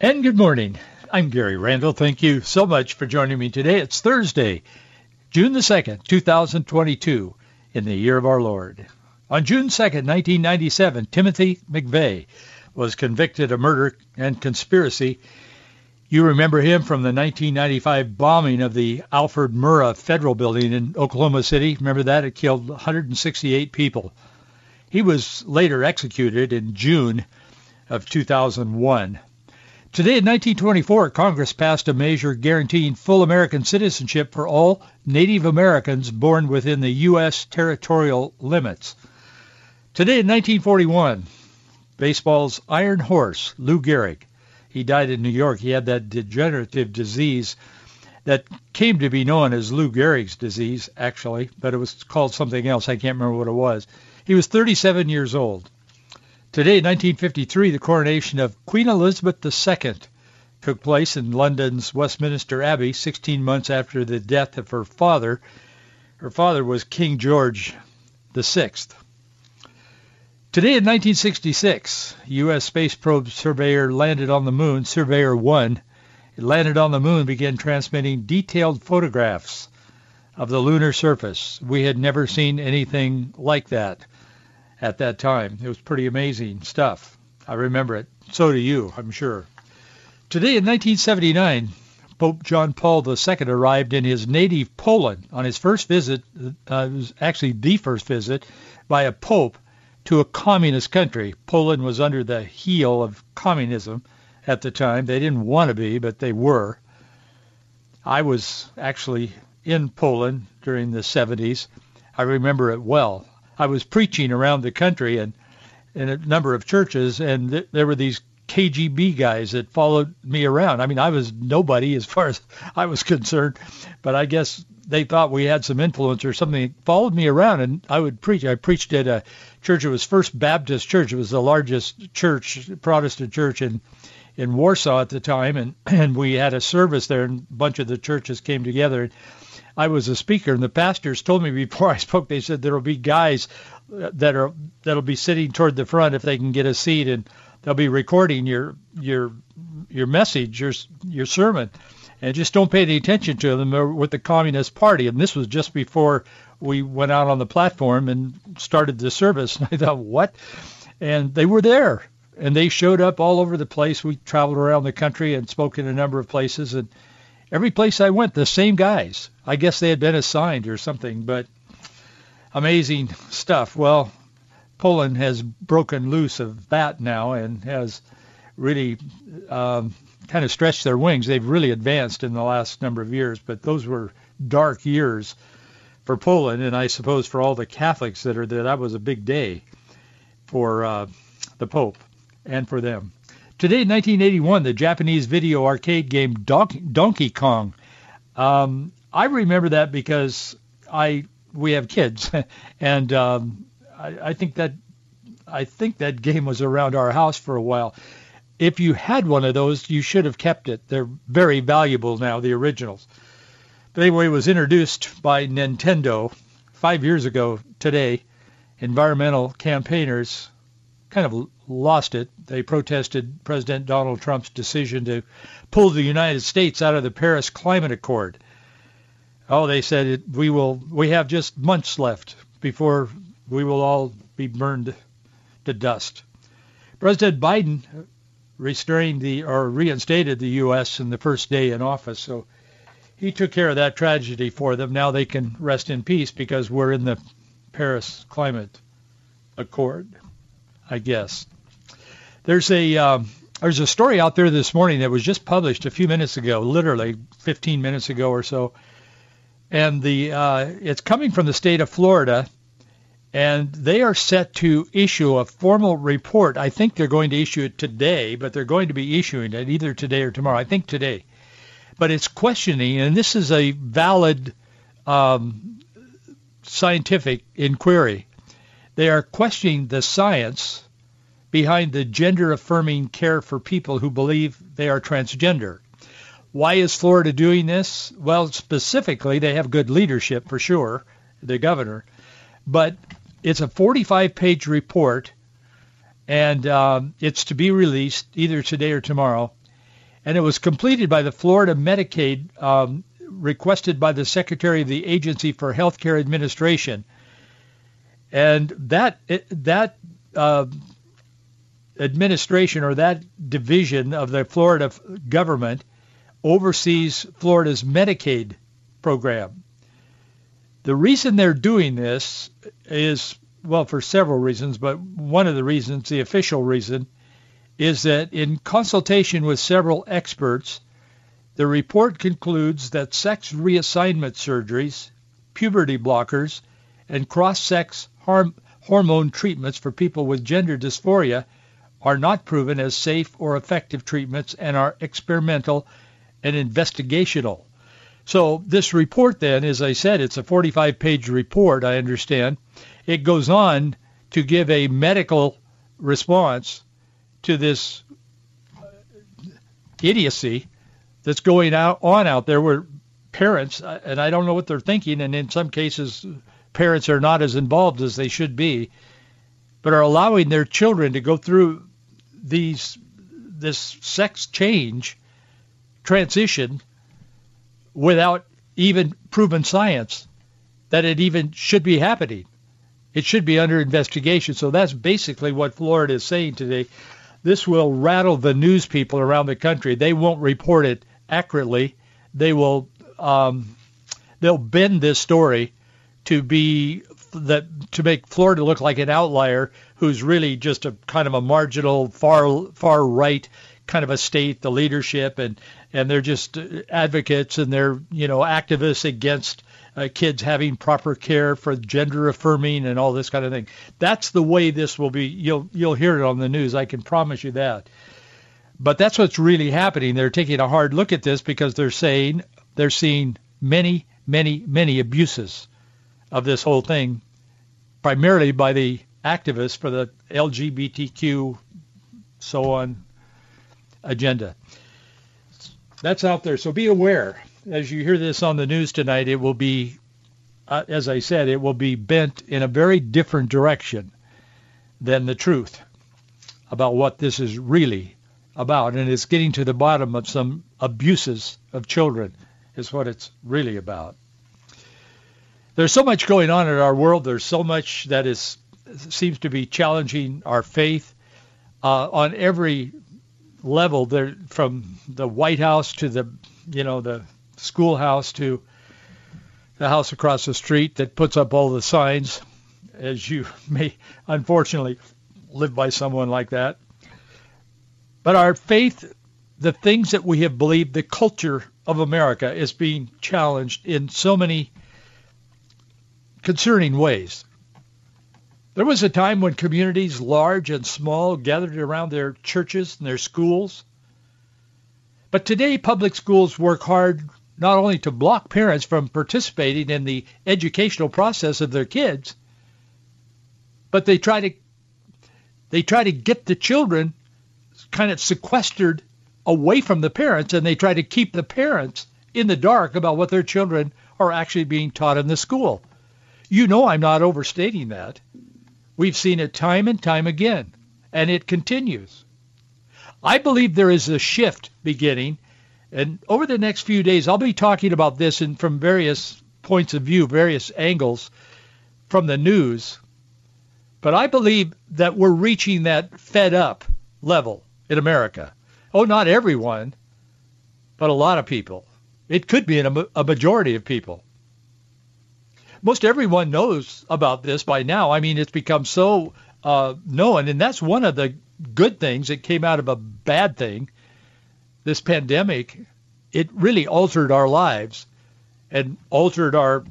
And good morning. I'm Gary Randall. Thank you so much for joining me today. It's Thursday, June the 2nd, 2022, in the year of our Lord. On June 2nd, 1997, Timothy McVeigh was convicted of murder and conspiracy. You remember him from the 1995 bombing of the Alfred Murrah Federal Building in Oklahoma City. Remember that? It killed 168 people. He was later executed in June of 2001. Today in 1924, Congress passed a measure guaranteeing full American citizenship for all Native Americans born within the U.S. territorial limits. Today in 1941, baseball's iron horse, Lou Gehrig, he died in New York. He had that degenerative disease that came to be known as Lou Gehrig's disease, actually, but it was called something else. I can't remember what it was. He was 37 years old. Today, in 1953, the coronation of Queen Elizabeth II took place in London's Westminster Abbey 16 months after the death of her father. Her father was King George VI. Today in 1966, U.S. space probe Surveyor landed on the moon, Surveyor 1. It landed on the moon, began transmitting detailed photographs of the lunar surface. We had never seen anything like that at that time. It was pretty amazing stuff. I remember it. So do you, I'm sure. Today in 1979, Pope John Paul II arrived in his native Poland on his first visit, uh, it was actually the first visit, by a pope to a communist country. Poland was under the heel of communism at the time. They didn't want to be, but they were. I was actually in Poland during the 70s. I remember it well. I was preaching around the country and in a number of churches, and th- there were these KGB guys that followed me around. I mean, I was nobody as far as I was concerned, but I guess they thought we had some influence or something. Followed me around, and I would preach. I preached at a church. It was First Baptist Church. It was the largest church, Protestant church in in Warsaw at the time, and and we had a service there, and a bunch of the churches came together. I was a speaker, and the pastors told me before I spoke, they said there will be guys that are that'll be sitting toward the front if they can get a seat, and they'll be recording your your your message, your your sermon, and just don't pay any attention to them. They're with the Communist Party, and this was just before we went out on the platform and started the service. And I thought, what? And they were there, and they showed up all over the place. We traveled around the country and spoke in a number of places, and every place I went, the same guys. I guess they had been assigned or something, but amazing stuff. Well, Poland has broken loose of that now and has really um, kind of stretched their wings. They've really advanced in the last number of years, but those were dark years for Poland, and I suppose for all the Catholics that are there, that was a big day for uh, the Pope and for them. Today, 1981, the Japanese video arcade game Donkey Kong. Um, I remember that because I we have kids, and um, I, I think that I think that game was around our house for a while. If you had one of those, you should have kept it. They're very valuable now, the originals. But anyway, it was introduced by Nintendo five years ago today. Environmental campaigners kind of lost it. They protested President Donald Trump's decision to pull the United States out of the Paris Climate Accord. Oh, they said it, we will. We have just months left before we will all be burned to dust. President Biden restrained the or reinstated the U.S. in the first day in office, so he took care of that tragedy for them. Now they can rest in peace because we're in the Paris Climate Accord. I guess. There's a um, there's a story out there this morning that was just published a few minutes ago, literally 15 minutes ago or so, and the uh, it's coming from the state of Florida, and they are set to issue a formal report. I think they're going to issue it today, but they're going to be issuing it either today or tomorrow. I think today. But it's questioning, and this is a valid um, scientific inquiry. They are questioning the science behind the gender-affirming care for people who believe they are transgender. Why is Florida doing this? Well, specifically, they have good leadership for sure, the governor. But it's a 45-page report, and um, it's to be released either today or tomorrow. And it was completed by the Florida Medicaid, um, requested by the Secretary of the Agency for Healthcare Administration. And that that uh, administration or that division of the Florida government oversees Florida's Medicaid program. The reason they're doing this is, well, for several reasons, but one of the reasons, the official reason, is that in consultation with several experts, the report concludes that sex reassignment surgeries, puberty blockers, and cross-sex hormone treatments for people with gender dysphoria are not proven as safe or effective treatments and are experimental and investigational. So this report then, as I said, it's a 45-page report, I understand. It goes on to give a medical response to this idiocy that's going out on out there where parents, and I don't know what they're thinking, and in some cases parents are not as involved as they should be, but are allowing their children to go through these this sex change transition without even proven science that it even should be happening. It should be under investigation. So that's basically what Florida is saying today. This will rattle the news people around the country. They won't report it accurately. They will um, they'll bend this story to be that to make Florida look like an outlier who's really just a kind of a marginal far far right kind of a state, the leadership, and and they're just advocates and they're you know activists against uh, kids having proper care for gender affirming and all this kind of thing. That's the way this will be. You'll you'll hear it on the news. I can promise you that. But that's what's really happening. They're taking a hard look at this because they're saying they're seeing many, many, many abuses of this whole thing, primarily by the activists for the LGBTQ so on agenda. That's out there. So be aware. As you hear this on the news tonight, it will be, uh, as I said, it will be bent in a very different direction than the truth about what this is really about. And it's getting to the bottom of some abuses of children is what it's really about. There's so much going on in our world. There's so much that is seems to be challenging our faith uh, on every level there from the White House to the you know the schoolhouse to the house across the street that puts up all the signs as you may unfortunately live by someone like that. But our faith the things that we have believed the culture of America is being challenged in so many concerning ways there was a time when communities, large and small, gathered around their churches and their schools. But today, public schools work hard not only to block parents from participating in the educational process of their kids, but they try to they try to get the children kind of sequestered away from the parents and they try to keep the parents in the dark about what their children are actually being taught in the school. You know I'm not overstating that. We've seen it time and time again, and it continues. I believe there is a shift beginning, and over the next few days, I'll be talking about this in, from various points of view, various angles from the news. But I believe that we're reaching that fed up level in America. Oh, not everyone, but a lot of people. It could be a, a majority of people most everyone knows about this by now. I mean, it's become so uh, known, and that's one of the good things that came out of a bad thing. This pandemic, it really altered our lives and altered our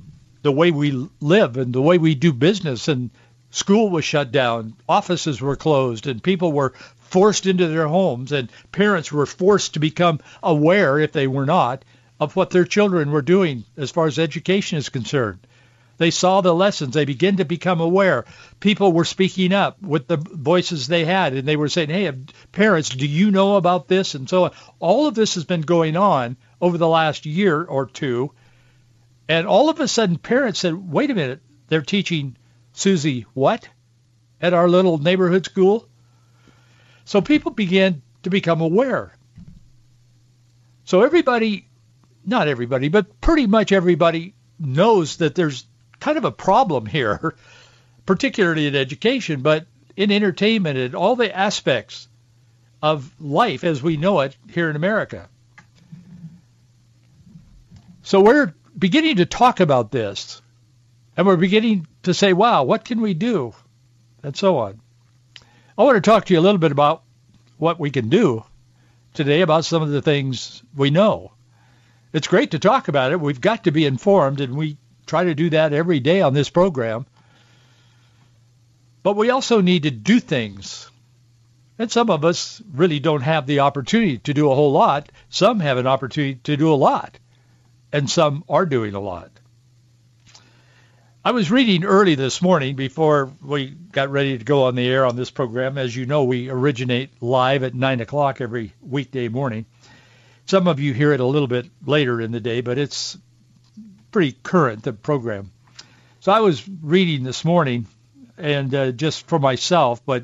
the way we live and the way we do business and School was shut down, offices were closed, and people were forced into their homes, and parents were forced to become aware, if they were not, of what their children were doing as far as education is concerned. They saw the lessons. They began to become aware. People were speaking up with the voices they had, and they were saying, hey, parents, do you know about this? And so on. All of this has been going on over the last year or two. And all of a sudden, parents said, wait a minute, they're teaching Susie what at our little neighborhood school? So people began to become aware. So everybody, not everybody, but pretty much everybody knows that there's kind of a problem here, particularly in education, but in entertainment and all the aspects of life as we know it here in America. So we're beginning to talk about this, and we're beginning to say, wow, what can we do? And so on. I want to talk to you a little bit about what we can do today about some of the things we know. It's great to talk about it. We've got to be informed, and we try to do that every day on this program. But we also need to do things. And some of us really don't have the opportunity to do a whole lot. Some have an opportunity to do a lot. And some are doing a lot. I was reading early this morning before we got ready to go on the air on this program. As you know, we originate live at 9 o'clock every weekday morning. Some of you hear it a little bit later in the day, but it's pretty current, the program. So I was reading this morning, and uh, just for myself, but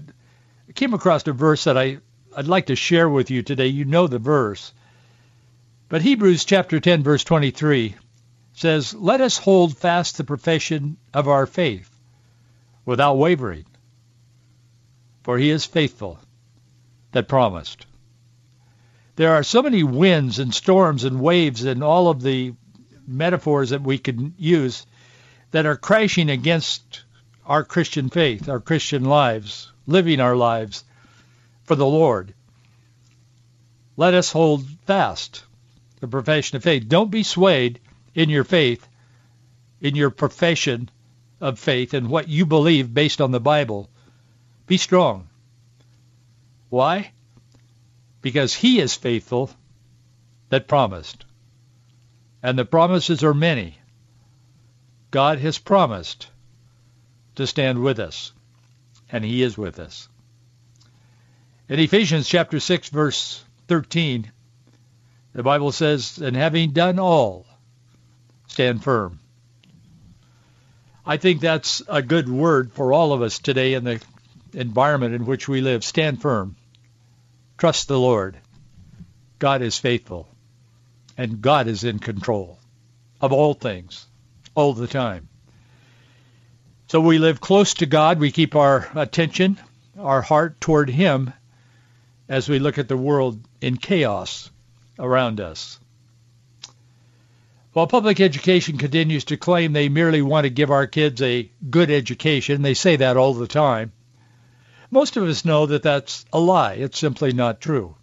I came across a verse that I, I'd like to share with you today. You know the verse. But Hebrews chapter 10, verse 23 says, Let us hold fast the profession of our faith without wavering, for he is faithful that promised. There are so many winds and storms and waves and all of the metaphors that we can use that are crashing against our Christian faith, our Christian lives, living our lives for the Lord. Let us hold fast the profession of faith. Don't be swayed in your faith, in your profession of faith and what you believe based on the Bible. Be strong. Why? Because he is faithful that promised. And the promises are many. God has promised to stand with us, and he is with us. In Ephesians chapter 6, verse 13, the Bible says, And having done all, stand firm. I think that's a good word for all of us today in the environment in which we live. Stand firm. Trust the Lord. God is faithful. And God is in control of all things, all the time. So we live close to God. We keep our attention, our heart toward him as we look at the world in chaos around us. While public education continues to claim they merely want to give our kids a good education, they say that all the time, most of us know that that's a lie. It's simply not true.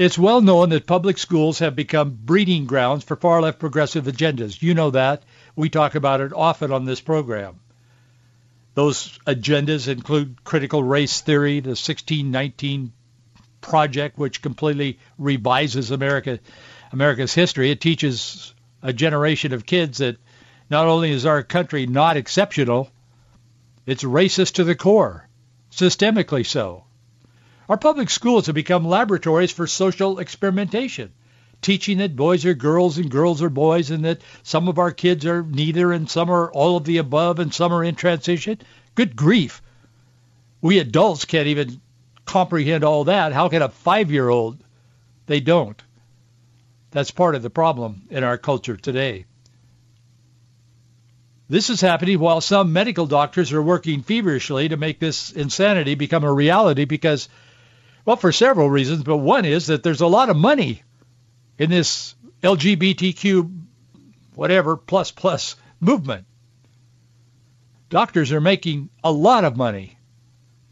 It's well known that public schools have become breeding grounds for far left progressive agendas. You know that. We talk about it often on this program. Those agendas include critical race theory, the 1619 project, which completely revises America, America's history. It teaches a generation of kids that not only is our country not exceptional, it's racist to the core, systemically so. Our public schools have become laboratories for social experimentation, teaching that boys are girls and girls are boys and that some of our kids are neither and some are all of the above and some are in transition. Good grief. We adults can't even comprehend all that. How can a five-year-old? They don't. That's part of the problem in our culture today. This is happening while some medical doctors are working feverishly to make this insanity become a reality because, well, for several reasons, but one is that there's a lot of money in this LGBTQ whatever plus plus movement. Doctors are making a lot of money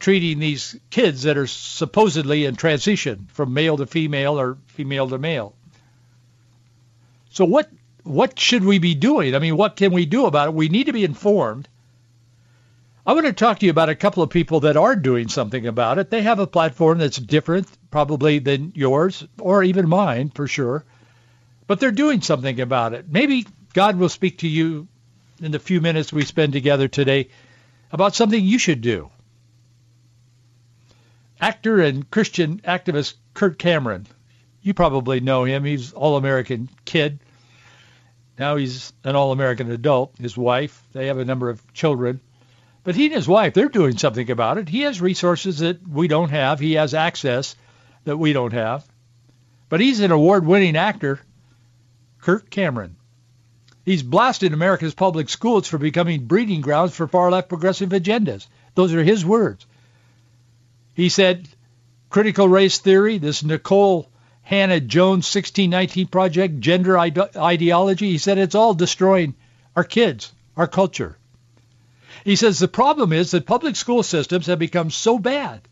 treating these kids that are supposedly in transition from male to female or female to male. So what what should we be doing? I mean, what can we do about it? We need to be informed. I want to talk to you about a couple of people that are doing something about it. They have a platform that's different probably than yours or even mine for sure, but they're doing something about it. Maybe God will speak to you in the few minutes we spend together today about something you should do. Actor and Christian activist Kirk Cameron. You probably know him. He's all-American kid. Now he's an all-American adult. His wife, they have a number of children. But he and his wife, they're doing something about it. He has resources that we don't have. He has access that we don't have. But he's an award-winning actor, Kirk Cameron. He's blasted America's public schools for becoming breeding grounds for far-left progressive agendas. Those are his words. He said, critical race theory, this Nicole Hannah Jones 1619 project, gender ide- ideology, he said it's all destroying our kids, our culture. He says the problem is that public school systems have become so bad.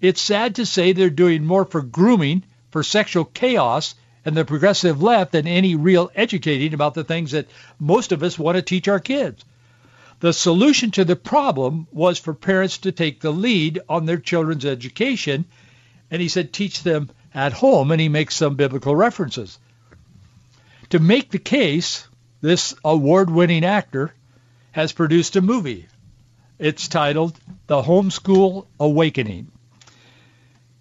It's sad to say they're doing more for grooming, for sexual chaos, and the progressive left than any real educating about the things that most of us want to teach our kids. The solution to the problem was for parents to take the lead on their children's education, and he said teach them at home, and he makes some biblical references. To make the case, this award-winning actor has produced a movie it's titled The Homeschool Awakening.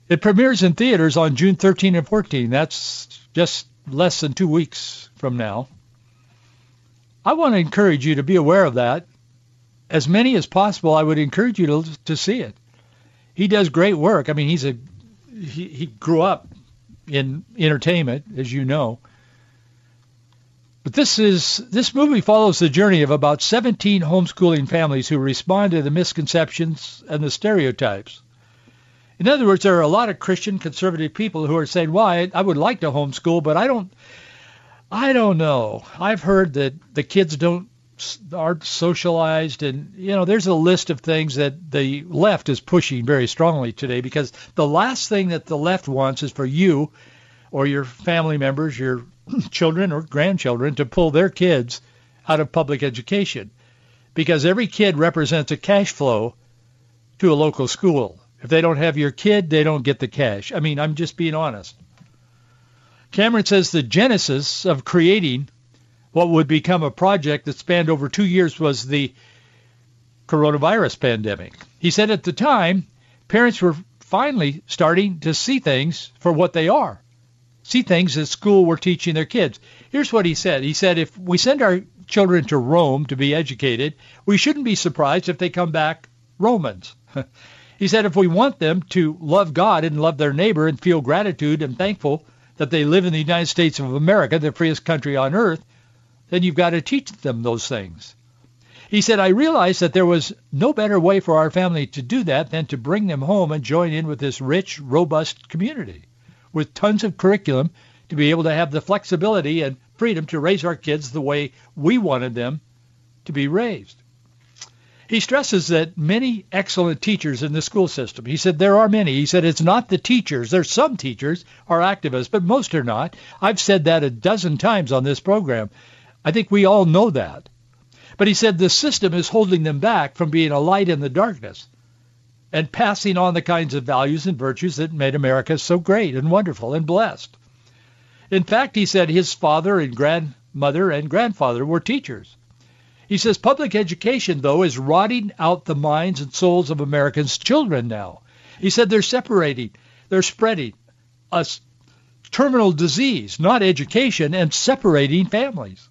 It premieres in theaters on June 13 and 14. That's just less than two weeks from now. I want to encourage you to be aware of that. As many as possible, I would encourage you to, to see it. He does great work. I mean, he's a he, he grew up in entertainment, as you know. But this is this movie follows the journey of about 17 homeschooling families who respond to the misconceptions and the stereotypes. In other words, there are a lot of Christian conservative people who are saying, "Well, I, I would like to homeschool, but I don't I don't know. I've heard that the kids don't aren't socialized and you know there's a list of things that the left is pushing very strongly today because the last thing that the left wants is for you or your family members, your children or grandchildren to pull their kids out of public education because every kid represents a cash flow to a local school. If they don't have your kid, they don't get the cash. I mean, I'm just being honest. Cameron says the genesis of creating what would become a project that spanned over two years was the coronavirus pandemic. He said at the time, parents were finally starting to see things for what they are see things at school were teaching their kids. Here's what he said. He said, if we send our children to Rome to be educated, we shouldn't be surprised if they come back Romans. he said, if we want them to love God and love their neighbor and feel gratitude and thankful that they live in the United States of America, the freest country on earth, then you've got to teach them those things. He said, I realized that there was no better way for our family to do that than to bring them home and join in with this rich, robust community with tons of curriculum to be able to have the flexibility and freedom to raise our kids the way we wanted them to be raised. He stresses that many excellent teachers in the school system. He said there are many. He said it's not the teachers. There's some teachers are activists, but most are not. I've said that a dozen times on this program. I think we all know that. But he said the system is holding them back from being a light in the darkness and passing on the kinds of values and virtues that made America so great and wonderful and blessed. In fact, he said his father and grandmother and grandfather were teachers. He says public education, though, is rotting out the minds and souls of Americans' children now. He said they're separating, they're spreading a terminal disease, not education, and separating families.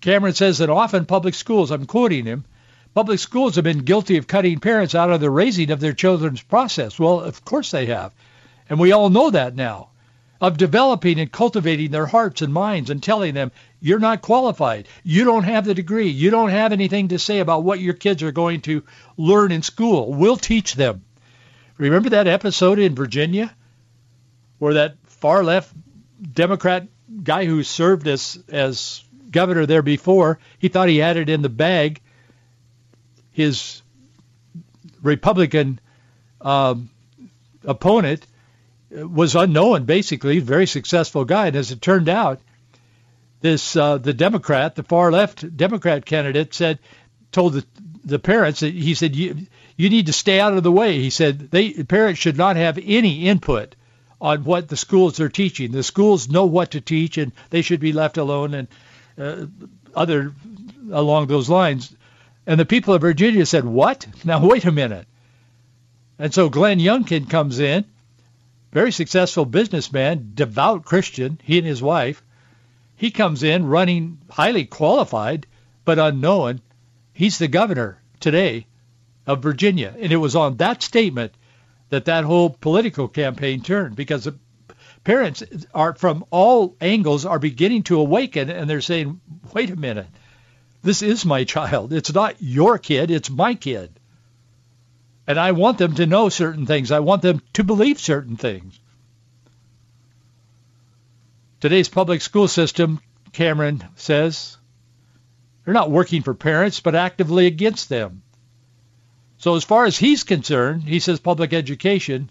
Cameron says that often public schools, I'm quoting him, Public schools have been guilty of cutting parents out of the raising of their children's process. Well, of course they have. And we all know that now. Of developing and cultivating their hearts and minds and telling them, you're not qualified. You don't have the degree. You don't have anything to say about what your kids are going to learn in school. We'll teach them. Remember that episode in Virginia where that far left Democrat guy who served as as governor there before, he thought he had it in the bag his Republican um, opponent was unknown, basically, very successful guy. And as it turned out, this uh, the Democrat, the far left Democrat candidate, said told the the parents, that he said, you, you need to stay out of the way. He said they parents should not have any input on what the schools are teaching. The schools know what to teach, and they should be left alone. And uh, other along those lines. And the people of Virginia said, "What? Now wait a minute." And so Glenn Youngkin comes in, very successful businessman, devout Christian, he and his wife. He comes in running highly qualified, but unknown. He's the governor today of Virginia. And it was on that statement that that whole political campaign turned because parents are from all angles are beginning to awaken and they're saying, wait a minute, this is my child. It's not your kid, it's my kid. And I want them to know certain things. I want them to believe certain things. Today's public school system, Cameron says, they're not working for parents, but actively against them. So as far as he's concerned, he says public education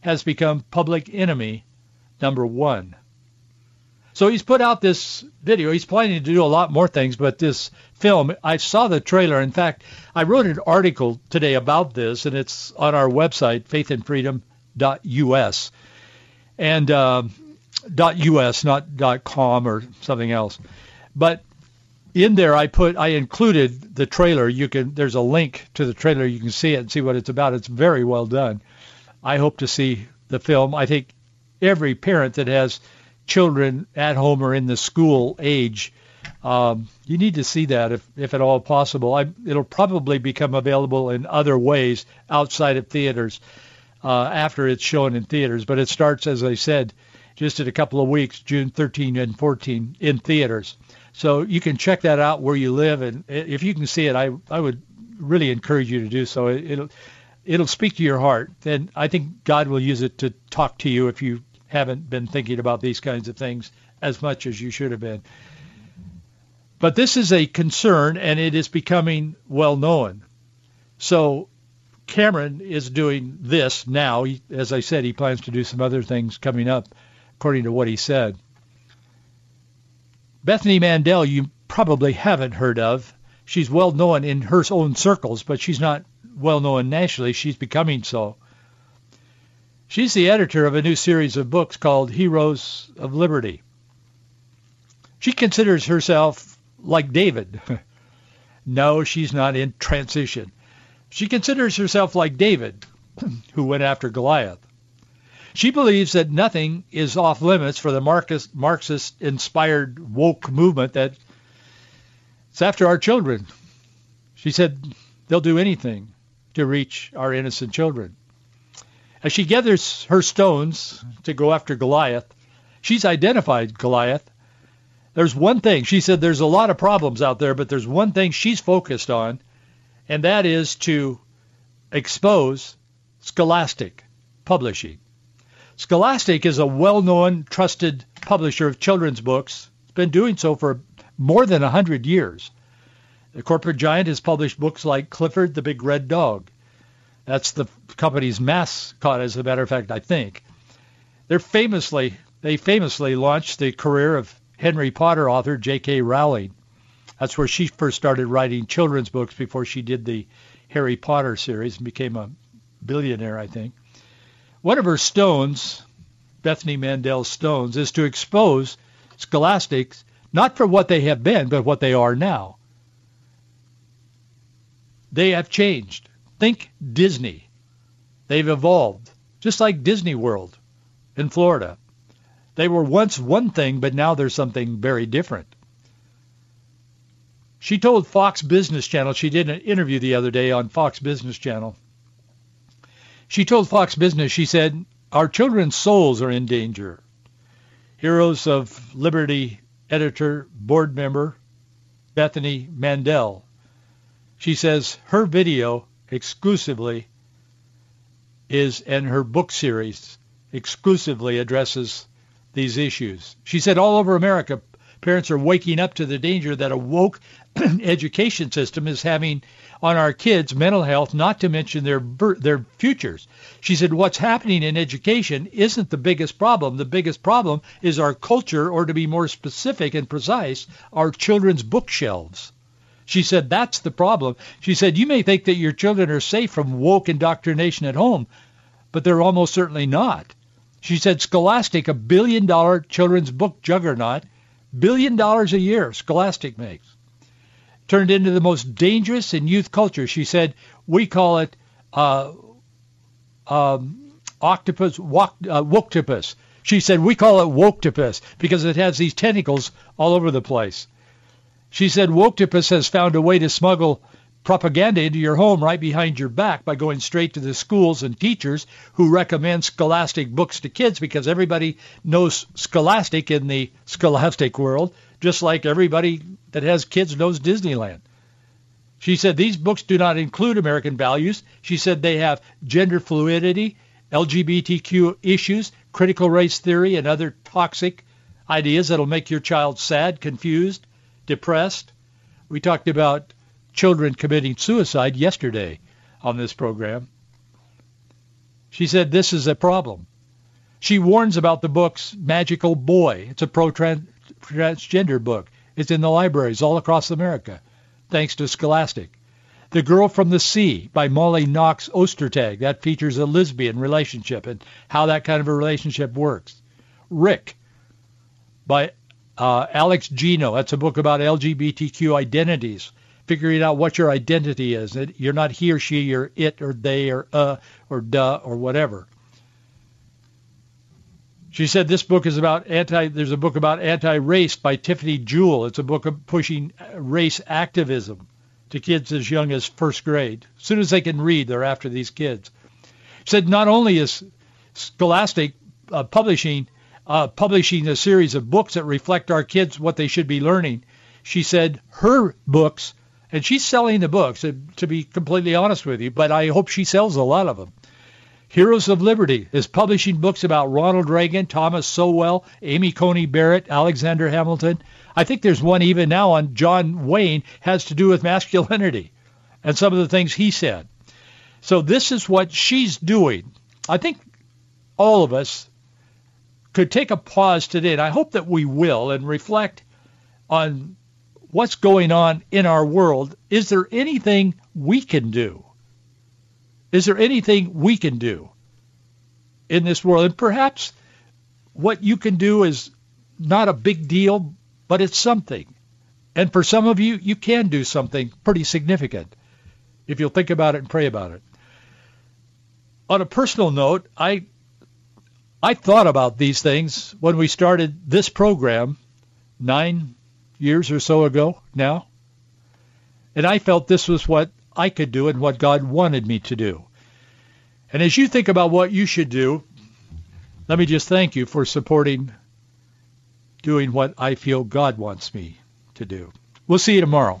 has become public enemy number one. So he's put out this video. He's planning to do a lot more things, but this film, I saw the trailer. In fact, I wrote an article today about this, and it's on our website, faithandfreedom.us. And uh, .us, not .com or something else. But in there I put I included the trailer. You can there's a link to the trailer. You can see it and see what it's about. It's very well done. I hope to see the film. I think every parent that has children at home or in the school age, um, you need to see that if, if at all possible. I, it'll probably become available in other ways outside of theaters uh, after it's shown in theaters. But it starts, as I said, just in a couple of weeks, June 13 and 14 in theaters. So you can check that out where you live, and if you can see it, I I would really encourage you to do so. It, will it'll speak to your heart, and I think God will use it to talk to you if you haven't been thinking about these kinds of things as much as you should have been. But this is a concern, and it is becoming well known. So Cameron is doing this now. He, as I said, he plans to do some other things coming up, according to what he said. Bethany Mandel, you probably haven't heard of. She's well known in her own circles, but she's not well known nationally. She's becoming so. She's the editor of a new series of books called Heroes of Liberty. She considers herself like David. no, she's not in transition. She considers herself like David, who went after Goliath. She believes that nothing is off limits for the Marxist-inspired woke movement that it's after our children. She said they'll do anything to reach our innocent children. As she gathers her stones to go after Goliath, she's identified Goliath. There's one thing. She said there's a lot of problems out there, but there's one thing she's focused on, and that is to expose Scholastic Publishing. Scholastic is a well-known, trusted publisher of children's books. It's been doing so for more than 100 years. The corporate giant has published books like Clifford the Big Red Dog. That's the company's mascot, as a matter of fact, I think. They're famously, they famously launched the career of Henry Potter author J.K. Rowling. That's where she first started writing children's books before she did the Harry Potter series and became a billionaire, I think. One of her stones, Bethany Mandel's stones, is to expose scholastics not for what they have been, but what they are now. They have changed. Think Disney. They've evolved, just like Disney World in Florida. They were once one thing, but now they're something very different. She told Fox Business Channel, she did an interview the other day on Fox Business Channel, she told Fox Business, she said, our children's souls are in danger. Heroes of Liberty editor, board member, Bethany Mandel. She says her video exclusively is, and her book series exclusively addresses these issues. She said all over America, parents are waking up to the danger that a woke education system is having on our kids' mental health, not to mention their their futures. She said, what's happening in education isn't the biggest problem. The biggest problem is our culture, or to be more specific and precise, our children's bookshelves. She said, that's the problem. She said, you may think that your children are safe from woke indoctrination at home, but they're almost certainly not. She said, Scholastic, a billion dollar children's book juggernaut, billion dollars a year Scholastic makes, turned into the most dangerous in youth culture. She said, we call it uh, um, octopus, wok, uh. She said, we call it woktopus because it has these tentacles all over the place. She said, woktopus has found a way to smuggle propaganda into your home right behind your back by going straight to the schools and teachers who recommend scholastic books to kids because everybody knows scholastic in the scholastic world, just like everybody that has kids knows Disneyland. She said these books do not include American values. She said they have gender fluidity LGBTQ issues, critical race theory, and other toxic ideas that'll make your child sad, confused, depressed. We talked about children committing suicide yesterday on this program. She said this is a problem. She warns about the book's Magical Boy. It's a pro-transgender book. It's in the libraries all across America, thanks to Scholastic. The Girl from the Sea by Molly Knox Ostertag. That features a lesbian relationship and how that kind of a relationship works. Rick by uh, Alex Gino. That's a book about LGBTQ identities, figuring out what your identity is. You're not he or she, you're it or they or uh or duh or whatever. She said this book is about anti. There's a book about anti-race by Tiffany Jewell. It's a book of pushing race activism to kids as young as first grade. As soon as they can read, they're after these kids. She said not only is Scholastic uh, publishing uh, publishing a series of books that reflect our kids what they should be learning, she said her books, and she's selling the books, to, be completely honest with you, but I hope she sells a lot of them. Heroes of Liberty is publishing books about Ronald Reagan, Thomas Sowell, Amy Coney Barrett, Alexander Hamilton, I think there's one even now on John Wayne has to do with masculinity and some of the things he said. So this is what she's doing. I think all of us could take a pause today, and I hope that we will, and reflect on what's going on in our world. Is there anything we can do? Is there anything we can do in this world? And perhaps what you can do is not a big deal, but it's something. And for some of you, you can do something pretty significant if you'll think about it and pray about it. On a personal note, I I thought about these things when we started this program nine years or so ago now. And I felt this was what I could do and what God wanted me to do. And as you think about what you should do, let me just thank you for supporting doing what I feel God wants me to do. We'll see you tomorrow.